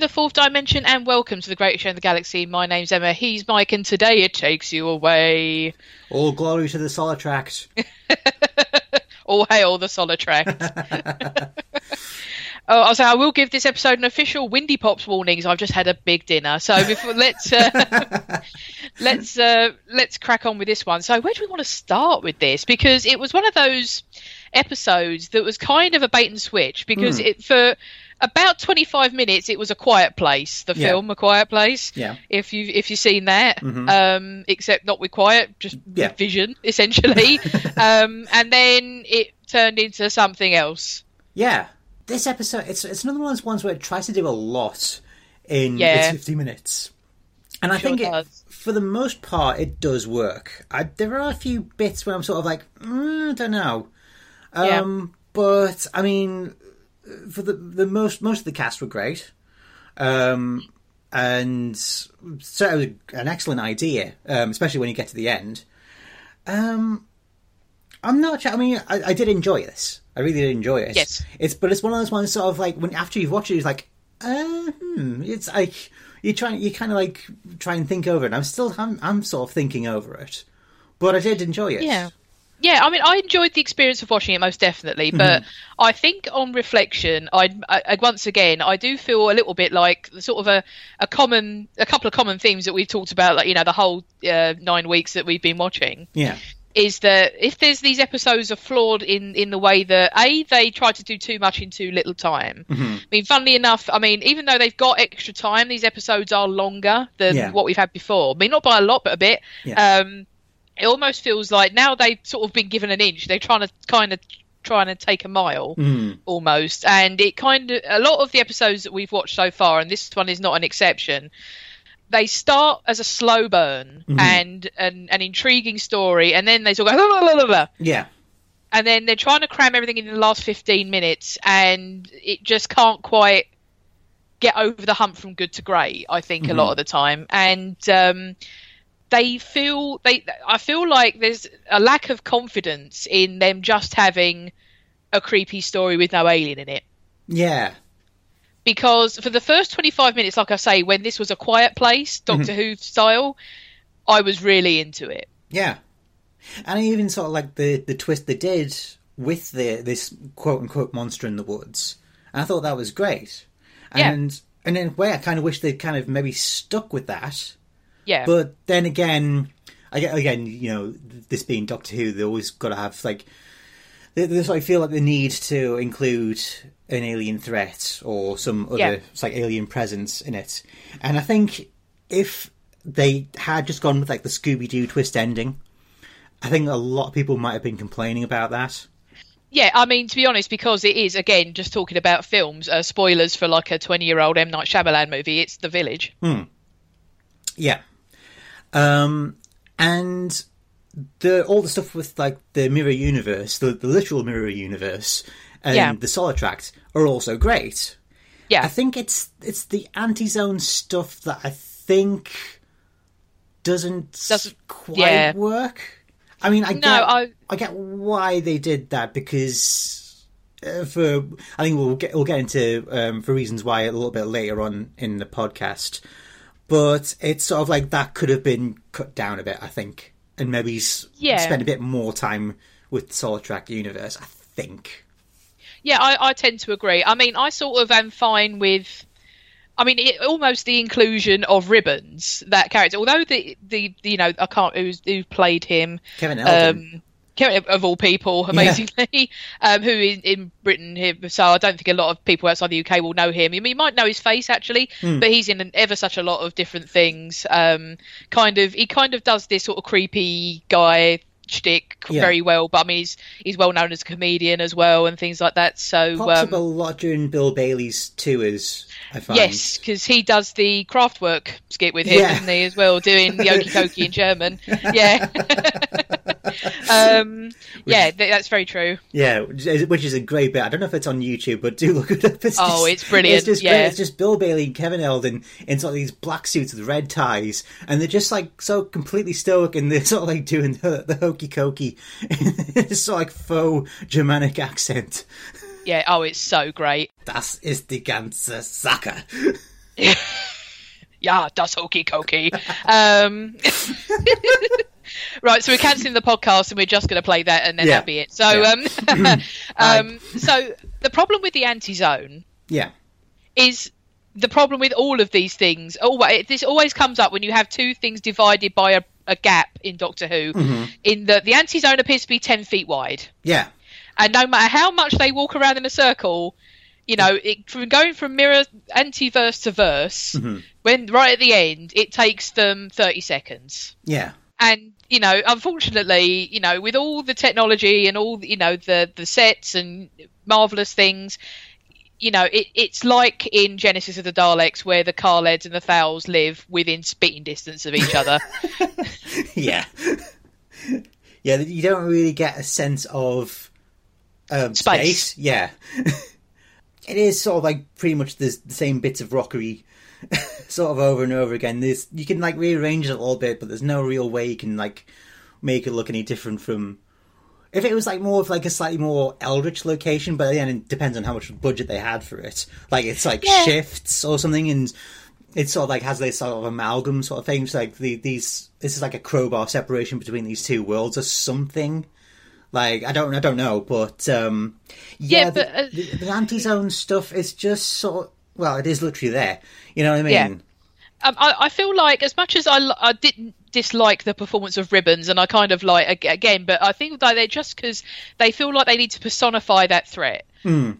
the fourth dimension, and welcome to the greatest show in the galaxy. My name's Emma, he's Mike, and today it takes you away. All glory to the Solitract. All hail the Solitract. oh, I'll say I will give this episode an official Windy Pops warnings. I've just had a big dinner, so before, let's uh, let's uh, let's crack on with this one. So, where do we want to start with this? Because it was one of those episodes that was kind of a bait and switch. Because Hmm. it for about 25 minutes it was a quiet place the Yeah. film a quiet place Yeah. if you if you've seen that Mhm. um except not with quiet just Yeah. vision essentially um and then it turned into something else Yeah. This episode, it's it's another one of those ones where it tries to do a lot in Yeah. 50 minutes. And I Sure think it, does. for the most part, it does work. I, there are a few bits where I'm sort of like, mm, I don't know. Yeah. Um, But, I mean, for the, the most, most of the cast were great. Um, and certainly an excellent idea, um, especially when you get to the end. Um, I'm not. I mean, I, I did enjoy this. I really did enjoy it. Yes. It's but it's one of those ones sort of like when after you've watched it, it's like, uh, hmm, it's like you try you kind of like try and think over it. And I'm still I'm, I'm sort of thinking over it, but I did enjoy it. Yeah. Yeah, I mean, I enjoyed the experience of watching it most definitely, but I think on reflection, I, I once again I do feel a little bit like sort of a, a common, a couple of common themes that we've talked about, like you know, the whole uh, nine weeks that we've been watching, Yeah. is that if there's these episodes are flawed in in the way that a they try to do too much in too little time. Mm-hmm. I mean, funnily enough, I mean, even though they've got extra time, these episodes are longer than Yeah. what we've had before. I mean, not by a lot, but a bit. Yeah. Um, it almost feels like now they've sort of been given an inch. They're trying to kind of trying to take a mile Mm. almost, and it kind of a lot of the episodes that we've watched so far, and this one is not an exception. They start as a slow burn Mm-hmm. and an, an intriguing story, and then they sort of go, "La, la, la, la, la," Yeah. and then they're trying to cram everything in the last 15 minutes and it just can't quite get over the hump from good to great i think a lot of the time and um, they feel they i feel like there's a lack of confidence in them just having a creepy story with no alien in it Yeah. because for the first 25 minutes like i say when this was a quiet place mm-hmm. doctor who style i was really into it Yeah. And I even sort of like the the twist they did with the this quote unquote monster in the woods. And I thought that was great. Yeah. And and in a way I kind of wish they'd kind of maybe stuck with that. Yeah But then again, again, you know, this being Doctor Who, they always got to have like they, they sort of feel like the need to include an alien threat or some other Yeah. like alien presence in it. And I think if they had just gone with like the Scooby Doo twist ending, I think a lot of people might have been complaining about that. Yeah, I mean, to be honest, because it is again just talking about films. Uh, spoilers for like a twenty-year-old M Night Shyamalan movie. It's The Village. Yeah. Um, and the all the stuff with like the mirror universe, the, the literal mirror universe, and Yeah. the Solitract are also great. Yeah, I think it's it's the anti-zone stuff that I think doesn't, Doesn't- quite yeah. work. I mean, I No, get I- I get why they did that because uh, for I think we'll get we'll get into um, for reasons why a little bit later on in the podcast. But it's sort of like that could have been cut down a bit, I think, and maybe Yeah. spend a bit more time with the Solitract universe. I think. yeah, I, I tend to agree. I mean, I sort of am fine with. I mean, it, almost the inclusion of Ribbons, that character. Although the the you know I can't who's, who played him. Kevin Eldon. Um, of all people, amazingly, um, who is in Britain here. So I don't think a lot of people outside the UK will know him. I mean, you might know his face actually, Hmm. but he's in an, ever such a lot of different things. Um, kind of, he kind of does this sort of creepy guy shtick Yeah. very well. But I mean, he's he's well known as a comedian as well and things like that. So Pops up um, a lot during Bill Bailey's tours. I find. Yes, because he does the Kraftwerk skit with him, Yeah. doesn't he, as well, doing the Okie Dokie in German. Yeah. um, yeah, th- that's very true. Yeah, which is, which is a great bit. I don't know if it's on YouTube, but do look it up. It's Oh, just- it's brilliant, It's just yeah. great. It's just Bill Bailey and Kevin Eldon in sort of these black suits with red ties, and they're just like so completely stoic, and they're sort of like doing the, the hokey cokey, it's sort of like faux Germanic accent. Yeah, oh, it's so great. Das ist die ganze Sache. yeah, das hokey cokey. um, right, so we're cancelling the podcast and we're just going to play that and then Yeah. that'll be it. So, Yeah. um, um, so the problem with the anti-zone Yeah. is the problem with all of these things. It- this always comes up when you have two things divided by a, a gap in Doctor Who. In that the anti-zone appears to be ten feet wide, Yeah. and no matter how much they walk around in a circle, you know, it, from going from mirror anti-verse to verse, when right at the end, it takes them thirty seconds Yeah. And you know unfortunately you know with all the technology and all you know the the sets and marvelous things you know it, it's like in genesis of the daleks where the Kaleds and the thals live within spitting distance of each other Yeah. yeah, you don't really get a sense of um, Space. space. Yeah. it is sort of like pretty much the, the same bits of rockery sort of over and over again. This you can like rearrange it a little bit, but there's no real way you can like make it look any different from if it was like more of like a slightly more eldritch location, but again, it depends on how much budget they had for it. Like it's like Yeah. shifts or something, and it sort of like has this sort of amalgam sort of thing. It's like the, these this is like a crowbar separation between these two worlds or something. Like I don't I don't know, but um yeah, Yeah, the, but, uh, the, the anti-zone stuff is just sort of, well, it is literally there. You know what I mean? Yeah. um, I, I feel like as much as I, I didn't dislike the performance of Ribbons, and I kind of like again, but I think that they're just because they feel like they need to personify that threat,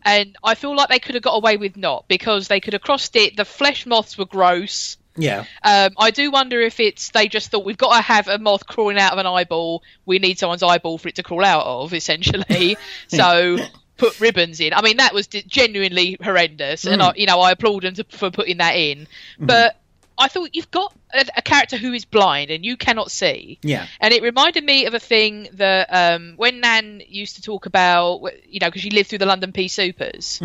and I feel like they could have got away with not because they could have crossed it. The flesh moths were gross. Yeah. Um, I do wonder if it's they just thought we've got to have a moth crawling out of an eyeball. We need someone's eyeball for it to crawl out of, essentially. so put ribbons in. I mean, that was genuinely horrendous, and I, you know I applaud them to, for putting that in. But I thought you've got a, a character who is blind and you cannot see. Yeah. And it reminded me of a thing that um, when Nan used to talk about, you know, because she lived through the London pea soupers,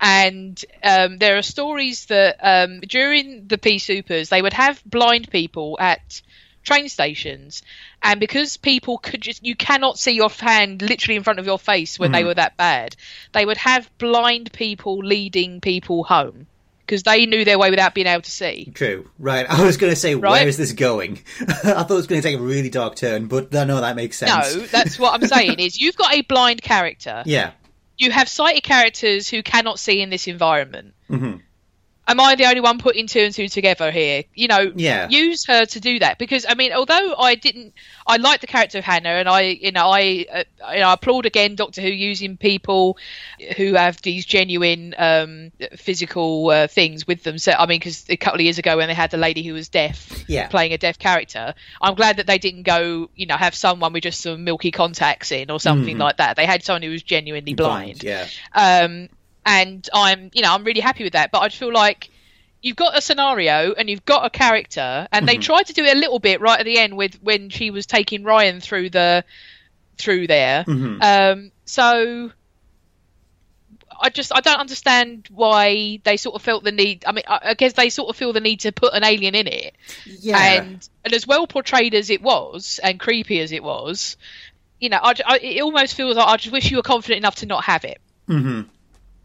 and um, there are stories that um, during the pea soupers they would have blind people at train stations, and because people could just, you cannot see your hand literally in front of your face when they were that bad, they would have blind people leading people home because they knew their way without being able to see. True. Right. I was going to say, Right? where is this going? I thought it was going to take a really dark turn, but no, no, that makes sense. No, that's what I'm saying. Is you've got a blind character. Yeah. You have sighted characters who cannot see in this environment. hmm Am I the only one putting two and two together here? You know, Yeah. use her to do that because I mean, although I didn't, I like the character of Hannah, and I, you know, I, uh, you know, I applaud again Doctor Who using people who have these genuine um, physical uh, things with them. So I mean, because a couple of years ago when they had the lady who was deaf Yeah. playing a deaf character, I'm glad that they didn't go, you know, have someone with just some milky contacts in or something like that. They had someone who was genuinely blind Yeah. um, and I'm you know I'm really happy with that. But I feel like you've got a scenario and you've got a character, and they mm-hmm. tried to do it a little bit right at the end with when she was taking Ryan through the through there. Mm-hmm. Um, so I just I don't understand why they sort of felt the need. I mean, I, I guess they sort of feel the need to put an alien in it, Yeah. and and as well portrayed as it was and creepy as it was. You know, I, I, it almost feels like I just wish you were confident enough to not have it. Mm-hmm.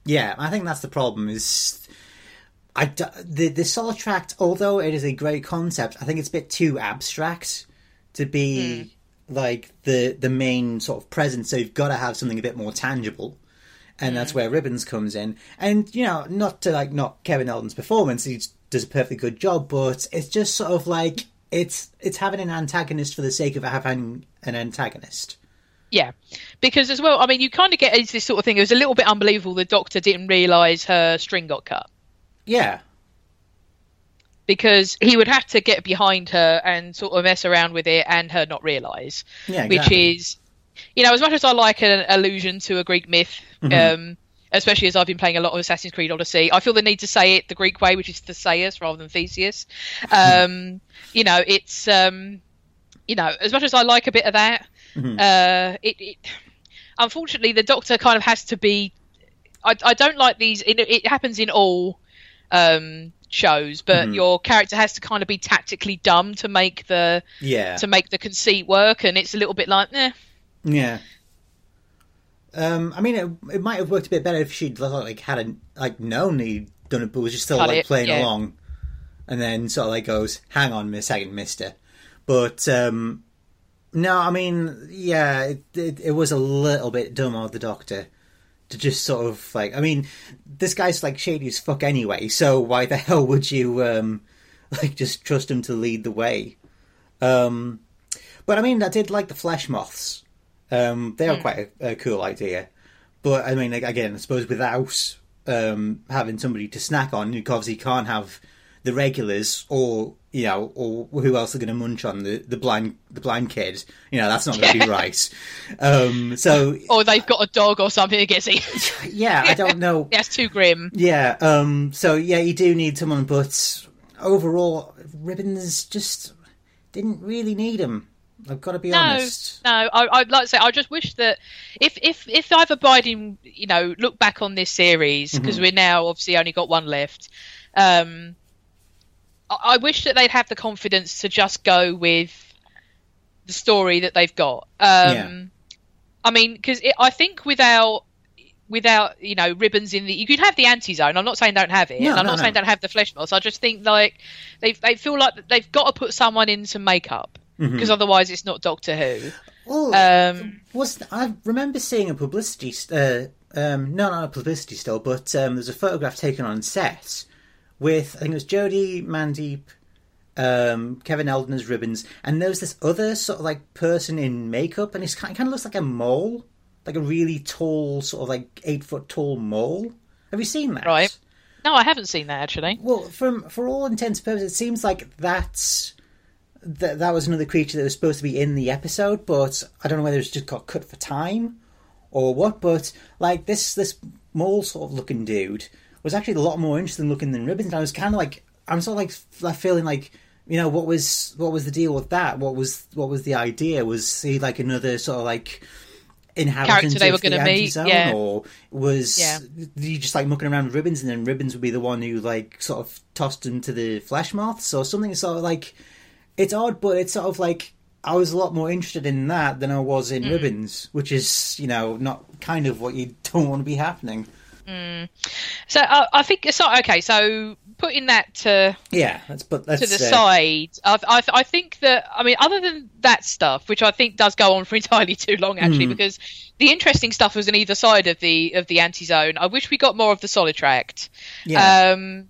Yeah, I think that's the problem. Is I the the Solitract, although it is a great concept, I think it's a bit too abstract to be hmm. like the the main sort of presence. So you've got to have something a bit more tangible, and that's hmm. where Ribbons comes in. And you know, not to like not Kevin Eldon's performance, he does a perfectly good job, but it's just sort of like it's it's having an antagonist for the sake of having an antagonist. Yeah, because as well, I mean, you kind of get into this sort of thing. It was a little bit unbelievable. The doctor didn't realise her string got cut Yeah, because he would have to get behind her and sort of mess around with it, and her not realise. yeah, Which is, you know, as much as I like an allusion to a Greek myth, um, especially as I've been playing a lot of Assassin's Creed Odyssey, I feel the need to say it the Greek way, which is Theseus rather than Theseus. Um, you know, it's, um, you know, as much as I like a bit of that, uh, it, it unfortunately the Doctor kind of has to be. I, I don't like these. It, it happens in all um, shows, but your character has to kind of be tactically dumb to make the yeah, to make the conceit work, and it's a little bit like, eh. Yeah. Um, I mean, it, it might have worked a bit better if she'd like hadn't like known he'd done it, but was just still Cut like it, playing yeah. along, and then sort of like goes, "Hang on a second, Mister." But um, no, I mean, yeah, it, it, it was a little bit dumb of the Doctor to just sort of like. I mean, this guy's like shady as fuck anyway, so why the hell would you um, like just trust him to lead the way? Um, but I mean, I did like the flesh moths. Um, they are quite a, a cool idea. But I mean, like, again, I suppose without um, having somebody to snack on, you obviously can't have the regulars or you know, or who else are going to munch on the, the blind the blind kid. You know, that's not going to be right. Um, so Or they've got a dog or something that gets yeah, I don't know. That's too grim. Yeah, um, so yeah, you do need someone, but overall, Ribbons just didn't really need him. I've got to be No, honest. no. I, I'd like to say I just wish that if if if I've abiding, you know, look back on this series because we're now obviously only got one left. Um, I, wish that they'd have the confidence to just go with the story that they've got. Um, Yeah. I mean, because I think without without you know ribbons in the you could have the anti-zone i'm not saying don't have it No, and i'm no, not no. saying don't have the flesh moths i just think like they they feel like they've got to put someone in some makeup because otherwise it's not doctor who Well, um was I remember seeing a publicity, st- uh, um, no, not a publicity still, but um, there's a photograph taken on set with I think it was Jodie Mandip, um, Kevin Eldon as ribbons, and there was this other sort of like person in makeup, and it's kind kind of looks like a mole, like a really tall, sort of like eight foot tall mole. Have you seen that? Right. no i haven't seen that actually Well, from for all intents and purposes, it seems like that's that that was another creature that was supposed to be in the episode, but I don't know whether it's just got cut for time or what. But like this this mole sort of looking dude was actually a lot more interesting looking than Ribbons. And I was kind of like I'm sort of like feeling like you know what was what was the deal with that? What was what was the idea? Was he like another sort of like inhabitant Character they of were the gonna meet, anti-zone, yeah. or was Yeah. you just like mucking around with ribbons and then ribbons would be the one who like sort of tossed into the flesh moths or something sort of like it's odd but it's sort of like I was a lot more interested in that than I was Mm. in ribbons which is you know not kind of what you don't want to be happening so uh, i think so okay so putting that to yeah but that's to the uh, side. I, I, I think that I mean, other than that stuff, which I think does go on for entirely too long, actually, because the interesting stuff was on either side of the of the anti zone. I wish we got more of the Solitract, yeah um,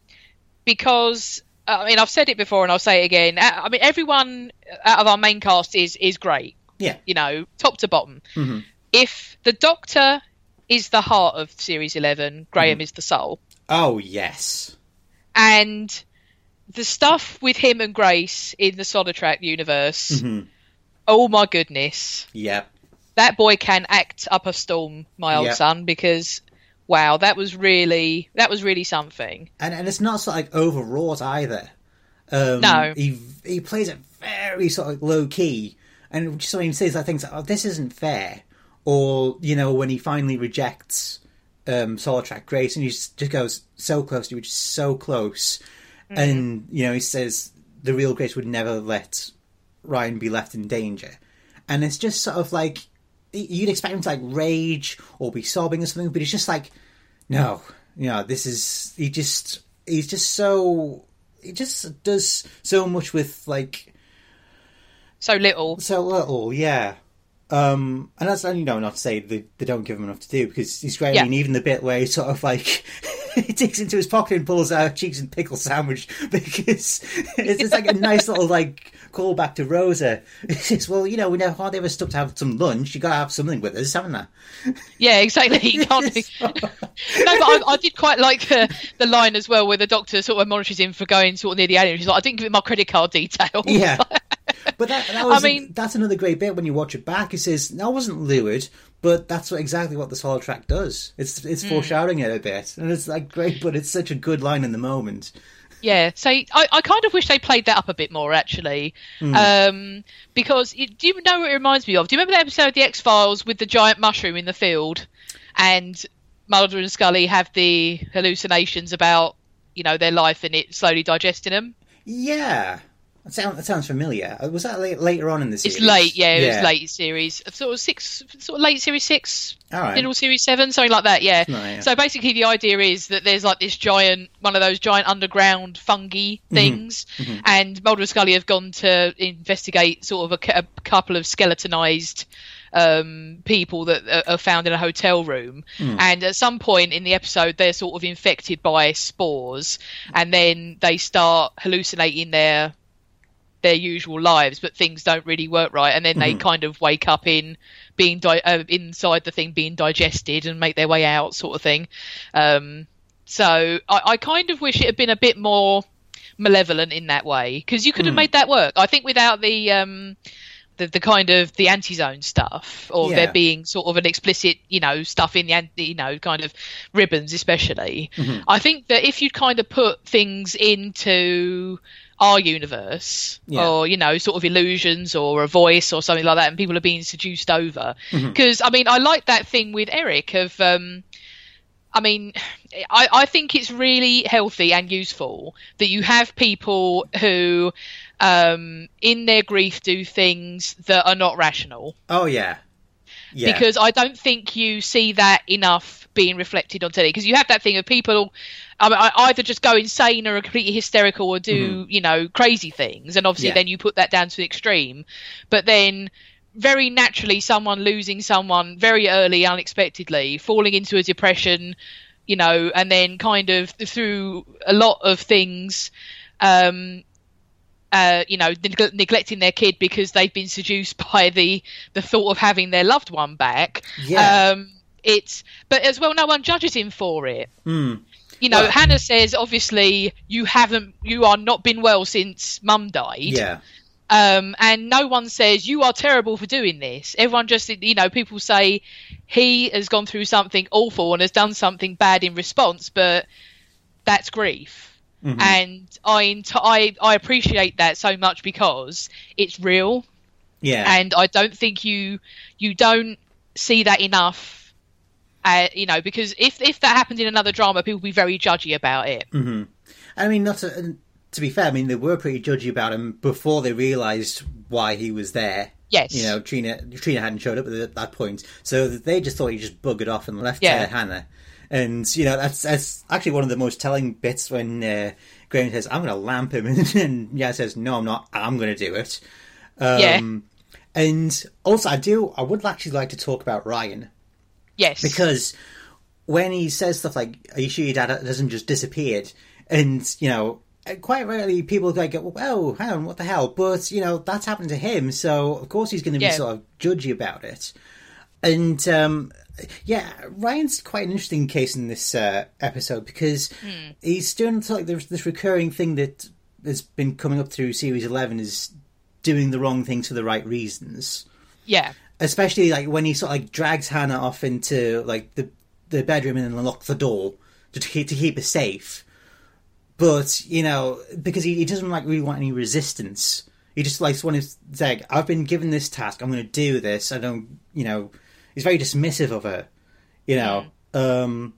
because I mean, I've said it before and I'll say it again. I I mean, everyone out of our main cast is is great, yeah you know, top to bottom. Mhm. If the Doctor is the heart of Series Eleven, Graham is the soul oh yes and the stuff with him and Grace in the Solitract universe. Mhm. Oh my goodness, yeah that boy can act up a storm, my old Yeah. son. Because wow, that was really that was really something. and and it's not sort of like overwrought either. Um, No. he he plays it very sort of low key, and just when he says that things like, "Oh, this isn't fair," or you know when he finally rejects um, Solitract Grace, and he just, just goes so close to you, is so close, and you know he says the real Grace would never let Ryan be left in danger, and it's just sort of like you'd expect him to like rage or be sobbing or something, but he's just like, no, you know, this is he just he's just so he just does so much with like So little. so little, yeah. Um, and that's you know not to say they, they don't give him enough to do because he's great. Yeah. I mean, even the bit where he sort of like he digs into his pocket and pulls out a cheese and pickle sandwich because it's just like a nice little like callback to Rosa. He says, "Well, you know, we never hardly ever stopped to have some lunch. You got to have something with us, haven't you?" Yeah, exactly. You can't do- no, but I, I did quite like the, the line as well, where the doctor sort of admonishes him for going sort of near the alien. He's like, "I didn't give him my credit card details." Yeah. But that, that was, I mean- that's another great bit when you watch it back. It says, "I wasn't lured," but that's what, exactly what the Solitract does. It's it's Hmm. foreshadowing it a bit, and it's like great, but it's such a good line in the moment. Yeah, so I, I kind of wish they played that up a bit more actually, um, because it, do you know what it reminds me of? Do you remember the episode of the X Files with the giant mushroom in the field, and Mulder and Scully have the hallucinations about you know their life and it slowly digesting them? Yeah, That sounds, that sounds familiar. Uh, Was that late, later on in the series? It's late, yeah, it was late series, sort of six, sort of late series six, right. middle series seven, something like that. Yeah. Right, yeah. So basically, the idea is that there's like this giant, one of those giant underground fungi Mm-hmm. things, and Mulder and Scully have gone to investigate sort of a, a couple of skeletonized um, people that are- are found in a hotel room. Hmm. And at some point in the episode, they're sort of infected by spores, and then they start hallucinating their their usual lives, but things don't really work right, and then they kind of wake up in being di- uh, inside the thing being digested and make their way out, sort of thing. Um, so I, I kind of wish it had been a bit more malevolent in that way because you could have made that work. I think without the um, the, the kind of the anti-zone stuff or Yeah. there being sort of an explicit you know stuff in the you know kind of ribbons especially i think that if you'd kind of put things into our universe Yeah. or you know sort of illusions or a voice or something like that and people are being seduced over because i mean i like that thing with eric of um I mean, I, I think it's really healthy and useful that you have people who, um, in their grief, do things that are not rational. Oh yeah. Yeah. Because I don't think you see that enough being reflected on telly. Because you have that thing of people I mean, I- either just go insane or completely hysterical or do, you know, crazy things. And obviously, Mm-hmm. Yeah. then you put that down to the extreme. But then very naturally someone losing someone very early unexpectedly falling into a depression you know and then kind of through a lot of things um uh, you know, neg- neglecting their kid because they've been seduced by the the thought of having their loved one back. Yeah. Um, it's but as well, no one judges him for it. Hmm. You know, Well- Hannah says obviously you haven't, you are not been well since Mum died. Yeah. Um, and no one says you are terrible for doing this. Everyone just, you know, people say he has gone through something awful and has done something bad in response, but that's grief. Mm-hmm. And I, I, I appreciate that so much because it's real, Yeah. and I don't think you, you don't see that enough. Uh, you know, because if if that happened in another drama, people would be very judgy about it. I mean, not to, to be fair. I mean, they were pretty judgy about him before they realised why he was there. Yes. You know, Trina Trina hadn't showed up at that point, so they just thought he just buggered off and left Yeah. Hannah. And you know, that's that's actually one of the most telling bits when uh, Graham says, "I'm going to lamp him," and, and yeah says, "No, I'm not. I'm going to do it." Um, Yeah. And also, I do. I would actually like to talk about Ryan Yes. because when he says stuff like "Are you sure your dad hasn't just disappeared?" and you know, quite rarely people like go, "Oh, hang on, what the hell?" But you know, that's happened to him, so of course he's going to be Yeah. sort of judgy about it. And um, yeah, Ryan's quite an interesting case in this uh, episode because he's doing sort of like there's this recurring thing that has been coming up through series eleven is doing the wrong things for the right reasons yeah. Especially like when he sort of like drags Hannah off into like the the bedroom and then locks the door to keep to keep her safe. But you know, because he, he doesn't like really want any resistance. He just likes when he's like, "I've been given this task. I'm going to do this. I don't, you know." He's very dismissive of her, you know. Um,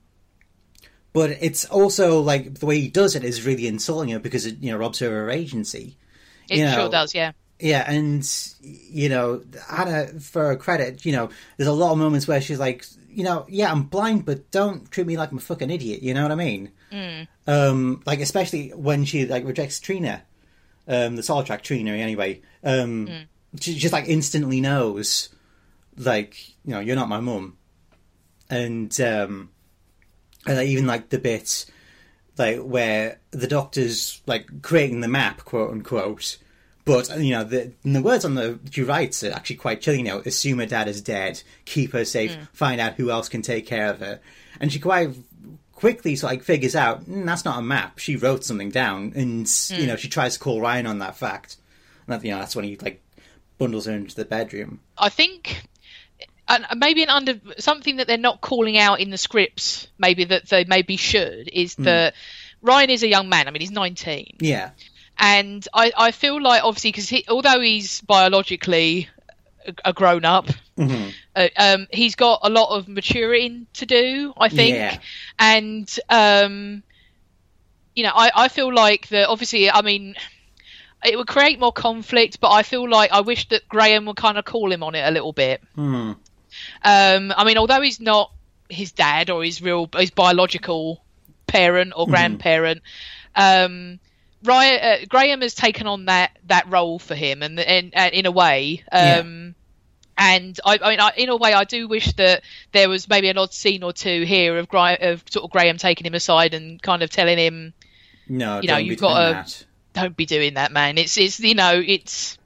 but it's also like the way he does it is really insulting her because it you know robs her of her agency. It you know, sure does. Yeah. Yeah, and you know, Hannah, for her credit, you know, there's a lot of moments where she's like, you know, yeah, I'm blind, but don't treat me like I'm a fucking idiot. You know what I mean? Mm. Um, like especially when she like rejects Trina, um, the Solitract Trina anyway. Um, she just like instantly knows, like, you know, you're not my mum, and um, and like, even like the bit like where the doctor's like creating the map, quote unquote. But you know, the the words on the she writes are actually quite chilling. You know, assume her dad is dead, keep her safe, mm. find out who else can take care of her, and she quite quickly sort of like figures out mm, that's not a map. She wrote something down, and you mm. know, she tries to call Ryan on that fact. And that, you know, that's when he like bundles her into the bedroom. I think and maybe an under something that they're not calling out in the scripts, maybe that they maybe should, is mm. that Ryan is a young man. I mean, he's 19, Yeah, and I, I feel like obviously because he, although he's biologically a, a grown up, uh, um, he's got a lot of maturing to do. I think, Yeah. and um, you know, I, I feel like that. Obviously, I mean. it would create more conflict. But I feel like I wish that Graham would kind of call him on it a little bit. Hmm. Um, I mean, although he's not his dad or his real his biological parent or grandparent, um, Ryan, uh, Graham has taken on that that role for him, and and, and in a way. Um, And I, I mean, I, in a way, I do wish that there was maybe an odd scene or two here of, Gra- of sort of Graham taking him aside and kind of telling him, No, You know, you've got to "Don't be doing that, man." It's, it's, you know, it's.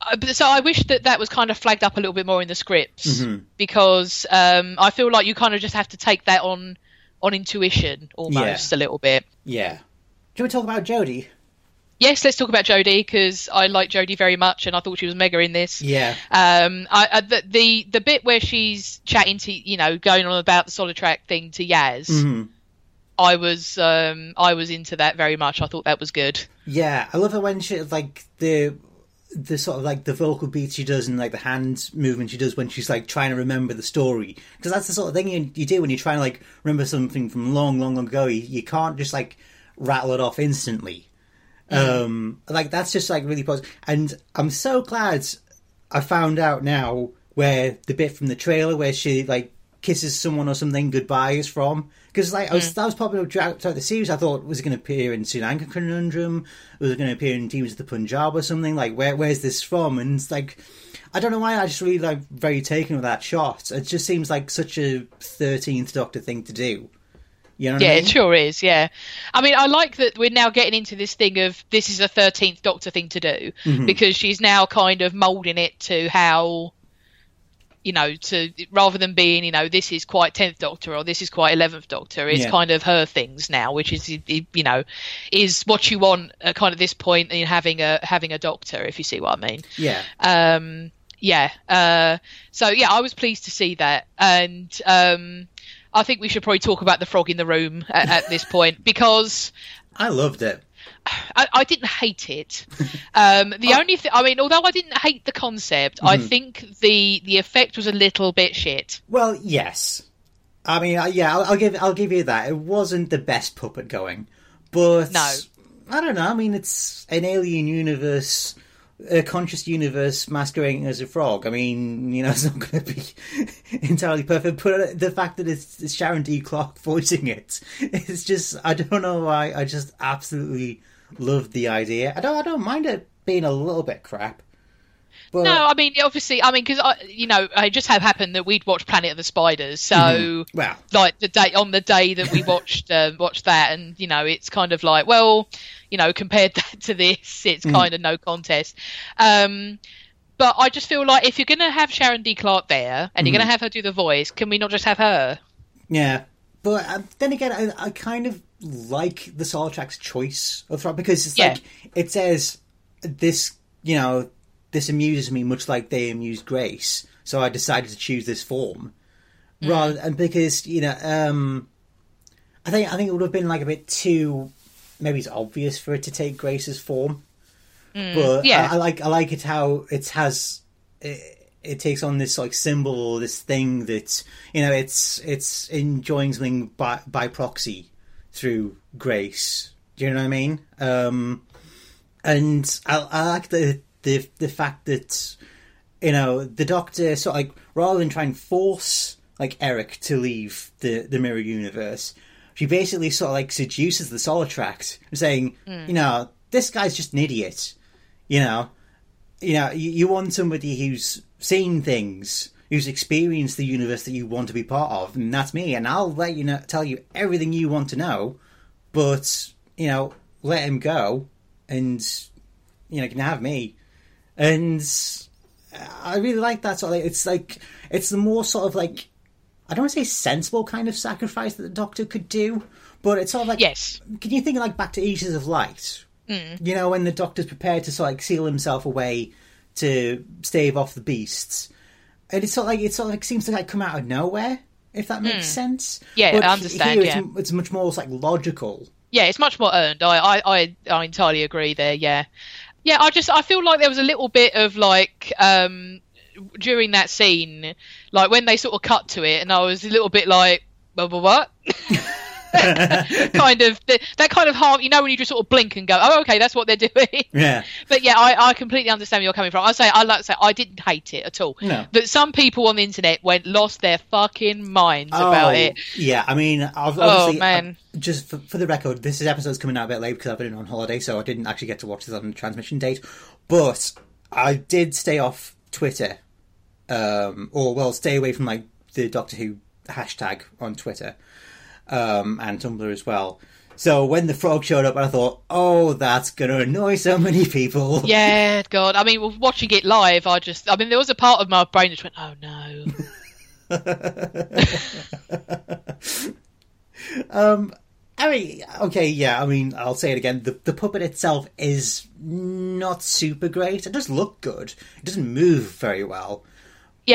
Uh, So I wish that that was kind of flagged up a little bit more in the scripts Mhm. because um, I feel like you kind of just have to take that on on intuition almost a little bit. Yeah. Do we talk about Jodie? Yes, let's talk about Jodie because I like Jodie very much and I thought she was mega in this. Yeah. Um, I, I, the, the the bit where she's chatting to you know going on about the Solitract thing to Yaz, hmm I was um, I was into that very much. I thought that was good. Yeah, I love it when she like the the sort of like the vocal beats she does and like the hand movement she does when she's like trying to remember the story because that's the sort of thing you, you do when you're trying to like remember something from long, long ago. You, you can't just like rattle it off instantly. Um, like that's just like really positive. And I'm so glad I found out now where the bit from the trailer where she like kisses someone or something goodbye is from. Because like I was, that was probably throughout throughout the series. I thought was it going to appear in Tsuranga Conundrum? Was it going to appear in Demons of the Punjab or something? Like where where's this from? And it's like I don't know why I just really like very taken with that shot. It just seems like such a Thirteenth Doctor thing to do. You know? Yeah, I mean? it sure is. Yeah, I mean, I like that we're now getting into this thing of this is a thirteenth Doctor thing to do Mm-hmm. because she's now kind of molding it to how. You know, to rather than being, you know, this is quite tenth Doctor or this is quite eleventh Doctor, it's Yeah. kind of her things now, which is, you know, is what you want at kind of this point in having a having a Doctor, if you see what I mean. Yeah. um yeah uh so yeah i was pleased to see that and um i think we should probably talk about the frog in the room at, at this point because I loved it. I, I didn't hate it. Um, the only thing, I mean, although I didn't hate the concept, I think the the effect was a little bit shit. Well, yes. I mean, yeah, I'll, I'll give I'll give you that. It wasn't the best puppet going, but No. I don't know. I mean, it's an alien universe, a conscious universe masquerading as a frog. I mean, you know, it's not going to be entirely perfect. But the fact that it's, it's Sharon D. Clarke voicing it, it's just I don't know why. I just absolutely love the idea. I don't I don't mind it being a little bit crap. But No, I mean, obviously, I mean, because you know, it just had happened that we'd watched Planet of the Spiders, so well, like the day on the day that we watched uh, watched that, and you know, it's kind of like, well, you know, compared that to this, it's kind of no contest. Um, but I just feel like if you're going to have Sharon D. Clarke there and you're going to have her do the voice, can we not just have her? Yeah, but um, then again, I, I kind of like the Solitract's choice of because it's Yeah. like it says this, you know, this amuses me much like they amused Grace, so I decided to choose this form rather and because you know, um, I think I think it would have been like a bit too maybe it's obvious for it to take Grace's form, but yeah. I, I like I like it how it has. It, it takes on this like symbol or this thing that you know it's it's enjoying something by by proxy through grace. Do you know what I mean? Um, and I, I like the the the fact that you know the Doctor sort of like rather than try and force like Eric to leave the the mirror universe, she basically sort of like seduces the Solitract, saying, hmm. you know, this guy's just an idiot. You know, you know, you, you want somebody who's seen things, who's experienced the universe that you want to be part of, and that's me. And I'll let you know, tell you everything you want to know, but you know, let him go, and you know, you can have me. And I really like that sort of. Like, it's like it's the more sort of like I don't want to say sensible kind of sacrifice that the Doctor could do, but it's sort of like Yes. can you think like back to Eaters of Light? Mm. You know, when the Doctor's prepared to sort of like seal himself away to stave off the beasts, and it's sort of like it sort of like seems to like come out of nowhere. If that makes sense. Yeah, But I understand, Here yeah. it's, it's much more like logical. Yeah, it's much more earned. I, I, I, I entirely agree there. Yeah, yeah. I just I feel like there was a little bit of like um during that scene, like when they sort of cut to it, and I was a little bit like, well, what? kind of that kind of half. You know, when you just sort of blink and go, "Oh, okay, that's what they're doing." Yeah. But yeah, I, I completely understand where you're coming from. I say I like to say I didn't hate it at all. No. That some people on the internet went lost their fucking minds about it. Oh, Yeah, I mean, ob- Oh, obviously, man. uh, just for, for the record, this is episode's coming out a bit late because I've been on holiday, so I didn't actually get to watch this on the transmission date. But I did stay off Twitter, um, or well, stay away from like the Doctor Who hashtag on Twitter um, and Tumblr as well. So when the frog showed up, I thought, "Oh, that's going to annoy so many people." Yeah, God. I mean, watching it live, I just. I mean, there was a part of my brain that went, "Oh no." Um, I mean, okay, yeah. I mean, I'll say it again. The the puppet itself is not super great. It does look good. It doesn't move very well.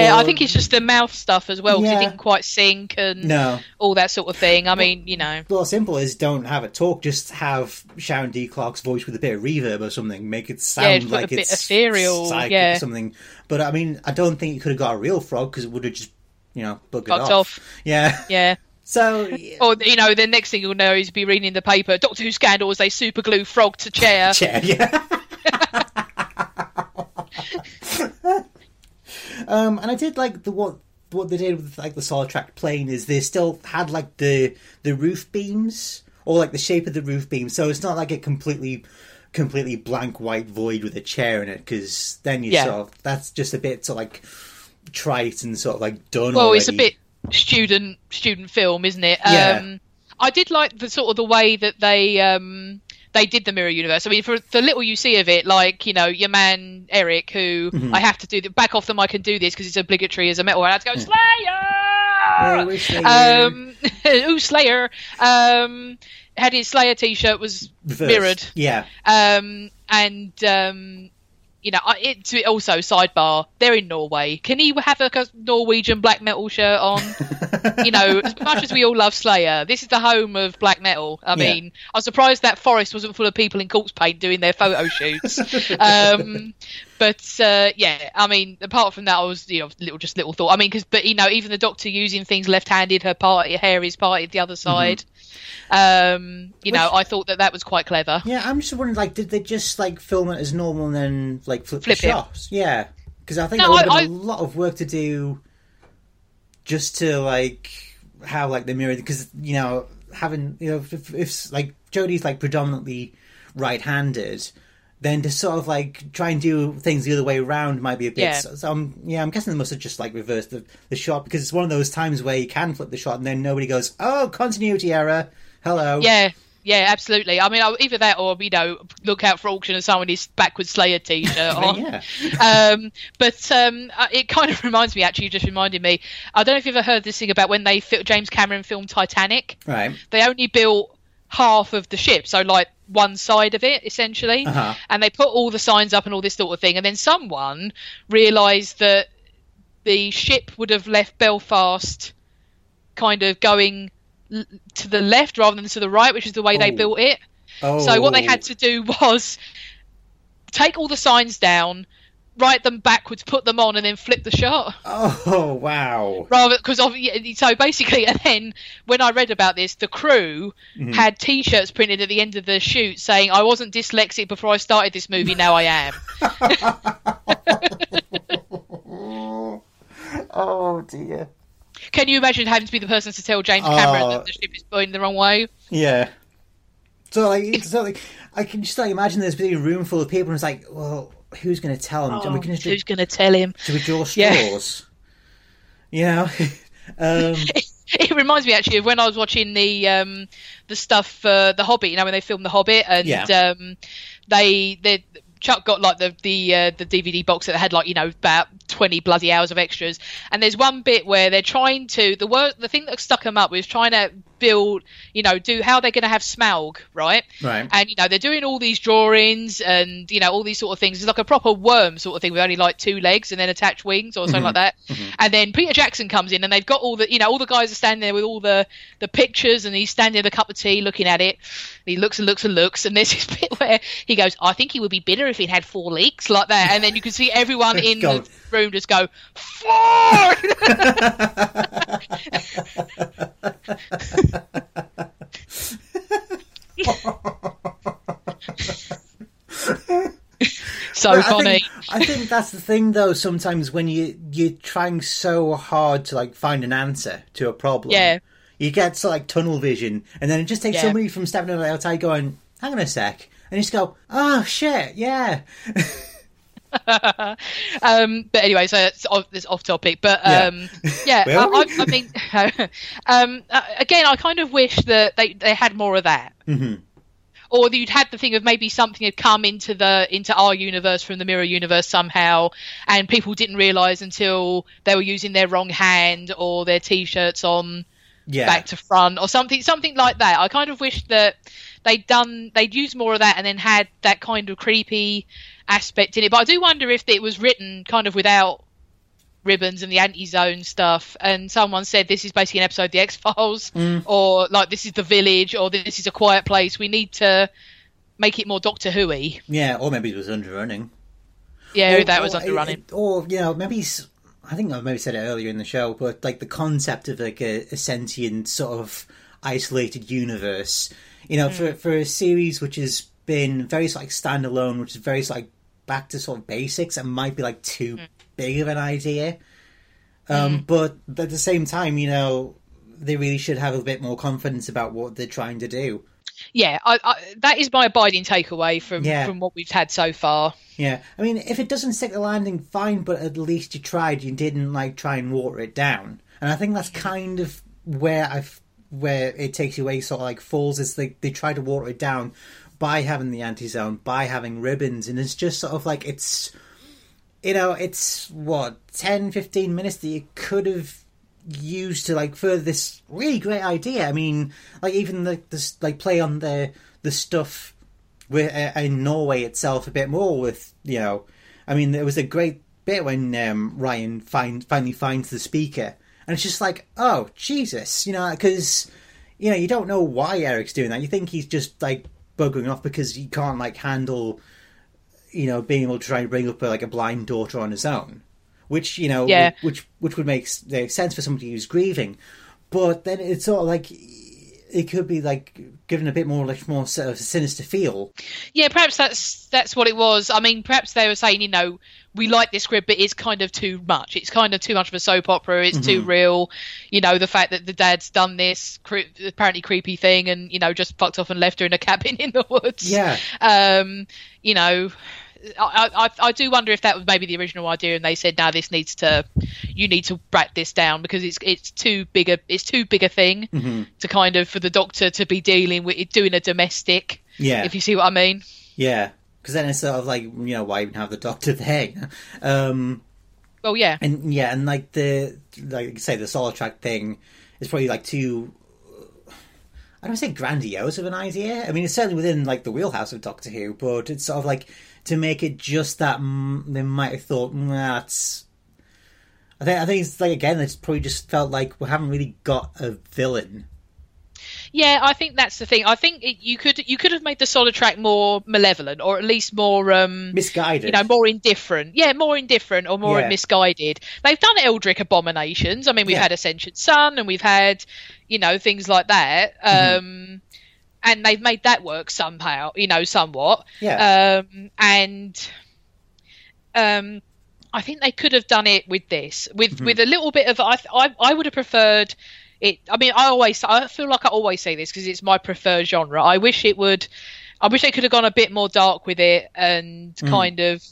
Yeah, I think it's just the mouth stuff as well because Yeah. it didn't quite sync and No. all that sort of thing. I mean, you know. Well, simple is don't have it talk. Just have Sharon D. Clarke's voice with a bit of reverb or something. Make it sound just put a like bit it's ethereal, yeah. or something. But I mean, I don't think you could have got a real frog because it would have just, you know, bugged Fucked off. off. Yeah. Yeah. So Or you know, the next thing you'll know is be reading the paper, Doctor Who scandal as they super glue frog to chair. chair, yeah. um, and I did like the what what they did with like the Solitract plane is they still had like the the roof beams or like the shape of the roof beam, so it's not like a completely completely blank white void with a chair in it because then you Yeah. sort of that's just a bit sort of like trite and sort of like done. Well, it's a bit student student film, isn't it? Yeah. Um, I did like the sort of the way that they um, they did the mirror universe. I mean, for the little you see of it, like you know your man Eric, who Mm-hmm. I have to do the back off them. I can do this because it's obligatory as a metal. I have to go Oh, Slayer. Slayer. Um, ooh, Slayer. Um, had his Slayer T-shirt was Reversed. mirrored. Yeah. Um, and um, you know, it also sidebar. They're in Norway. Can he have a Norwegian black metal shirt on? you know, as much as we all love Slayer, this is the home of black metal. I Yeah. mean, I was surprised that forest wasn't full of people in corpse paint doing their photo shoots. um, but uh, yeah, I mean, apart from that, I was you know little just little thought. I mean, because but you know, even the Doctor using things left-handed, her part, her hair is parted the other side. Um, you know, Mm-hmm. I thought that that was quite clever. Yeah, I'm just wondering, like, did they just like film it as normal and then like flip, Flip the it. shots? Yeah, because I think No, there would have been a lot of work to do just to like have like the mirror because you know having you know if, if, if like Jodie's like predominantly right-handed. Then to sort of like try and do things the other way around might be a bit. Yeah. So, so I'm, yeah, I'm guessing they must have just like reversed the, the shot because it's one of those times where you can flip the shot and then nobody goes, "Oh, continuity error." Hello. Yeah, yeah, absolutely. I mean, either that or you know, look out for auction and someone is backwards Slayer t-shirt on. yeah. um, but um, uh, it kind of reminds me. Actually, you just reminded me. I don't know if you've ever heard this thing about when they James Cameron filmed Titanic. Right. They only built half of the ship, so like one side of it essentially, Uh-huh. and they put all the signs up and all this sort of thing. And then someone realised that the ship would have left Belfast kind of going to the left rather than to the right, which is the way they Oh. built it. Oh. So what they had to do was take all the signs down, write them backwards, put them on, and then flip the shot. Oh wow! Rather, because so basically, and then when I read about this, the crew Mm-hmm. had T-shirts printed at the end of the shoot saying, "I wasn't dyslexic before I started this movie. Now I am." Oh dear. Can you imagine having to be the person to tell James Cameron Oh. that the ship is going the wrong way? Yeah. So like, it's so like, I can just like imagine there's been a room full of people, and it's like, well, who's going to tell them? Are we going to Who's going to tell him? do we draw Yeah. straws? You know. um, it reminds me actually of when I was watching the um, the stuff for The Hobbit. You know when they filmed The Hobbit and Yeah. um, they they Chuck got like the the uh, the DVD box that had like you know about twenty bloody hours of extras. And there's one bit where they're trying to the word the thing that stuck them up was trying to build you know do how they're going to have Smaug right? Right. and you know they're doing all these drawings and you know all these sort of things. It's like a proper worm sort of thing. With only like two legs and then attached wings or something mm-hmm. like that. Mm-hmm. And then peter jackson comes in and they've got all the you know all the guys are standing there with all the the pictures and he's standing with a cup of tea looking at it. He looks and looks and looks and there's this bit where he goes i think he would be bitter if he'd had four legs like that. And then you can see everyone in the room just go fuck so but funny. I think, I think, that's the thing, though. Sometimes when you you're trying so hard to like find an answer to a problem, yeah, you get to like tunnel vision, and then it just takes yeah. somebody from stepping on outside going, "Hang on a sec," and you just go, "Oh shit, yeah." um, but anyway, so it's off, it's off topic. But Yeah. um, yeah, Where I, I. I mean, um, uh, again, I kind of wish that they, they had more of that. Mhm. Or that you'd had the thing of maybe something had come into the into our universe from the mirror universe somehow, and people didn't realise until they were using their wrong hand or their t-shirts on Yeah, back to front or something something like that. I kind of wish that they'd done they'd used more of that and then had that kind of creepy aspect in it. But I do wonder if it was written kind of without ribbons and the anti-zone stuff and someone said this is basically an episode of the x-files Mm. or like this is the village or this is a quiet place we need to make it more doctor who-y yeah, or maybe it was underrunning. yeah Or- that was or underrunning or you know, maybe i think I maybe said it earlier in the show, but like the concept of like a, a sentient sort of isolated universe. You know, Hmm. for for a series which has been very sort of like standalone, which is very sort of like back to sort of basics, it might be like too Hmm. big of an idea. Um, But at the same time, you know, they really should have a bit more confidence about what they're trying to do. yeah I, I, that is my abiding takeaway from Yeah. from what we've had so far Yeah, I mean, if it doesn't stick the landing, fine, but at least you tried. You didn't like try and water it down, and I think that's kind of where I've where it takes you away. Sort of like falls is they they try to water it down by having the anti zone, by having ribbons, and it's just sort of like it's you know it's what 10, 15 minutes that you could have used to like further this really great idea. I mean, like even the this like play on the the stuff with uh, in Norway itself a bit more with you know, I mean there was a great bit when um, Ryan find finally finds the speaker and it's just like oh Jesus you know because you know you don't know why Eric's doing that you think he's just like buggering off because he can't like handle you know being able to try and bring up a, like a blind daughter on his own which you know Yeah. which which would make make sense for somebody who's grieving but then it's sort of like it could be like given a bit more like more sort of sinister feel Yeah, perhaps that's that's what it was. I mean, perhaps they were saying, you know, we like this script, but it's kind of too much. It's kind of too much of a soap opera. It's too real. You know, the fact that the dad's done this cre- apparently creepy thing, and you know, just fucked off and left her in a cabin in the woods. Yeah. Um, you know. I, I, I do wonder if that was maybe the original idea, and they said, "No, this needs to, you need to break this down because it's it's too big a it's too big a thing Mm-hmm. to kind of for the doctor to be dealing with doing a domestic, yeah if you see what I mean." yeah because then it's sort of like you know why even have the doctor there um Well, yeah, and yeah and like the like you say the Solitract thing is probably like too I don't say grandiose of an idea. I mean, it's certainly within like the wheelhouse of Doctor Who, but it's sort of like to make it just that mm, they might have thought mm, that's. I think I think it's like again, it's probably just felt like we haven't really got a villain. yeah. I think that's the thing. I think it, you could you could have made the Solitract more malevolent, or at least more um, Misguided. you know, more indifferent. Yeah, more indifferent or more Yeah. misguided. They've done Eldritch abominations. I mean, we've Yeah. had Ascension Sun, and we've had you know things like that. Mm-hmm. Um, and they've made that work somehow, you know, somewhat. Yeah. Um, and um, I think they could have done it with this, with Mm-hmm. with a little bit of. I I, I would have preferred it. I mean, I always I feel like I always say this because it's my preferred genre. I wish it would. I wish they could have gone a bit more dark with it and Mm. kind of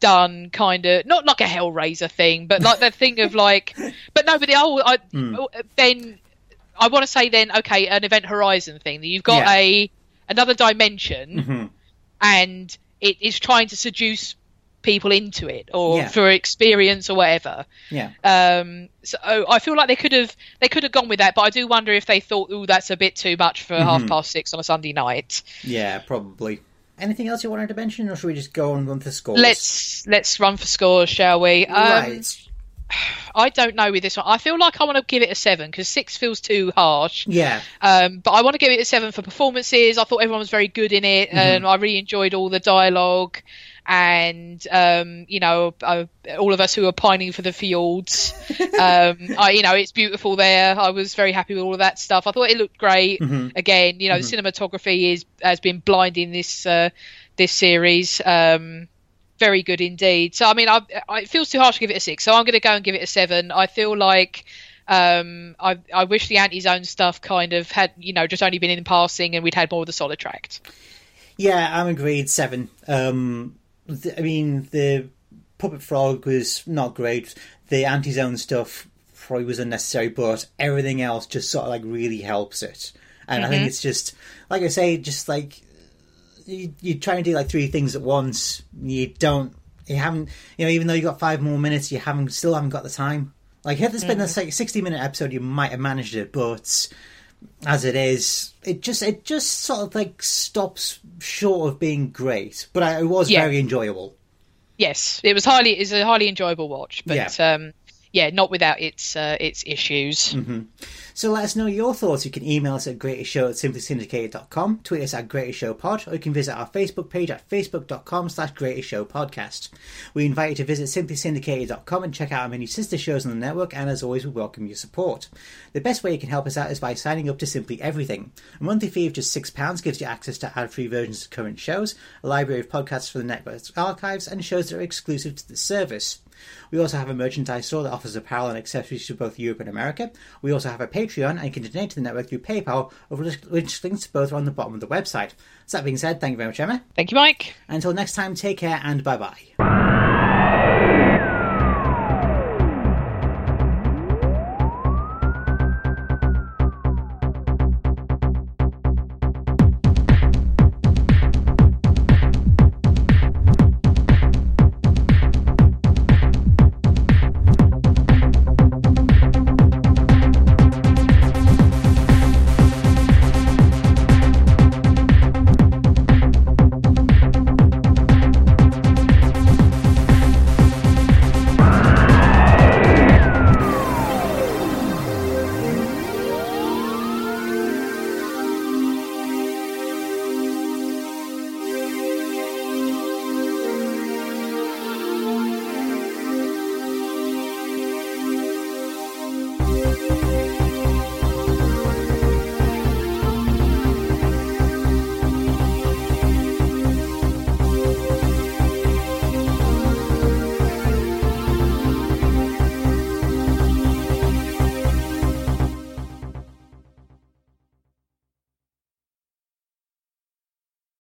done kind of not like a Hellraiser thing, but like the thing of like, but no, but the old I, Mm. then I want to say then okay, an Event Horizon thing that you've got Yeah. a another dimension Mhm. and it is trying to seduce people into it or Yeah. for experience or whatever. Yeah. Um, so I feel like they could have they could have gone with that, but I do wonder if they thought, "Oh, that's a bit too much for Mm-hmm. half past six on a Sunday night." Yeah, probably. Anything else you wanted to mention, or should we just go on run for scores? Let's let's run for scores, shall we? Um, right. I don't know with this one. I feel like I want to give it a seven because six feels too harsh. Yeah. Um, but I want to give it a seven for performances. I thought everyone was very good in it, and I really enjoyed all the dialogue. And um, you know, uh, all of us who are pining for the fjords, um, I, you know, it's beautiful there. I was very happy with all of that stuff. I thought it looked great. Again, you know, the cinematography is has been blinding this uh, this series. Um, very good indeed. So I mean, I, I, it feels too harsh to give it a six, so I'm going to go and give it a seven. I feel like um, I, I wish the anti-zone stuff kind of had, you know, just only been in passing, and we'd had more of the Solitract. Yeah, I'm agreed. Seven. Um, th- I mean, the puppet frog was not great. The anti-zone stuff probably was unnecessary, but everything else just sort of like really helps it. And mm-hmm. I think it's just, like I say, just like you, you try and do like three things at once. You don't, you haven't, you know, even though you got five more minutes, you haven't, still haven't got the time. Like, if this been a mm-hmm. sixty minute episode, you might have managed it, but as it is, it just it just sort of like stops short of being great. But I, it was yeah. very enjoyable. Yes, it was highly it's a highly enjoyable watch, but yeah. um, yeah, not without its uh, its issues. Mm-hmm. So let us know your thoughts. You can email us at greatestshow at simplysyndicated.com, tweet us at greatestshowpod, or you can visit our Facebook page at facebook.com slash greatestshowpodcast. We invite you to visit simplysyndicated.com and check out our many sister shows on the network, and as always, we welcome your support. The best way you can help us out is by signing up to Simply Everything. A monthly fee of just £6 gives you access to ad-free versions of current shows, a library of podcasts for the network's archives, and shows that are exclusive to the service. We also have a merchandise store that offers apparel and accessories to both Europe and America. We also have a Patreon and you can donate to the network through PayPal, which links both are on the bottom of the website. So that being said, thank you very much, Emma. Thank you, Mike. Until next time, take care and bye bye.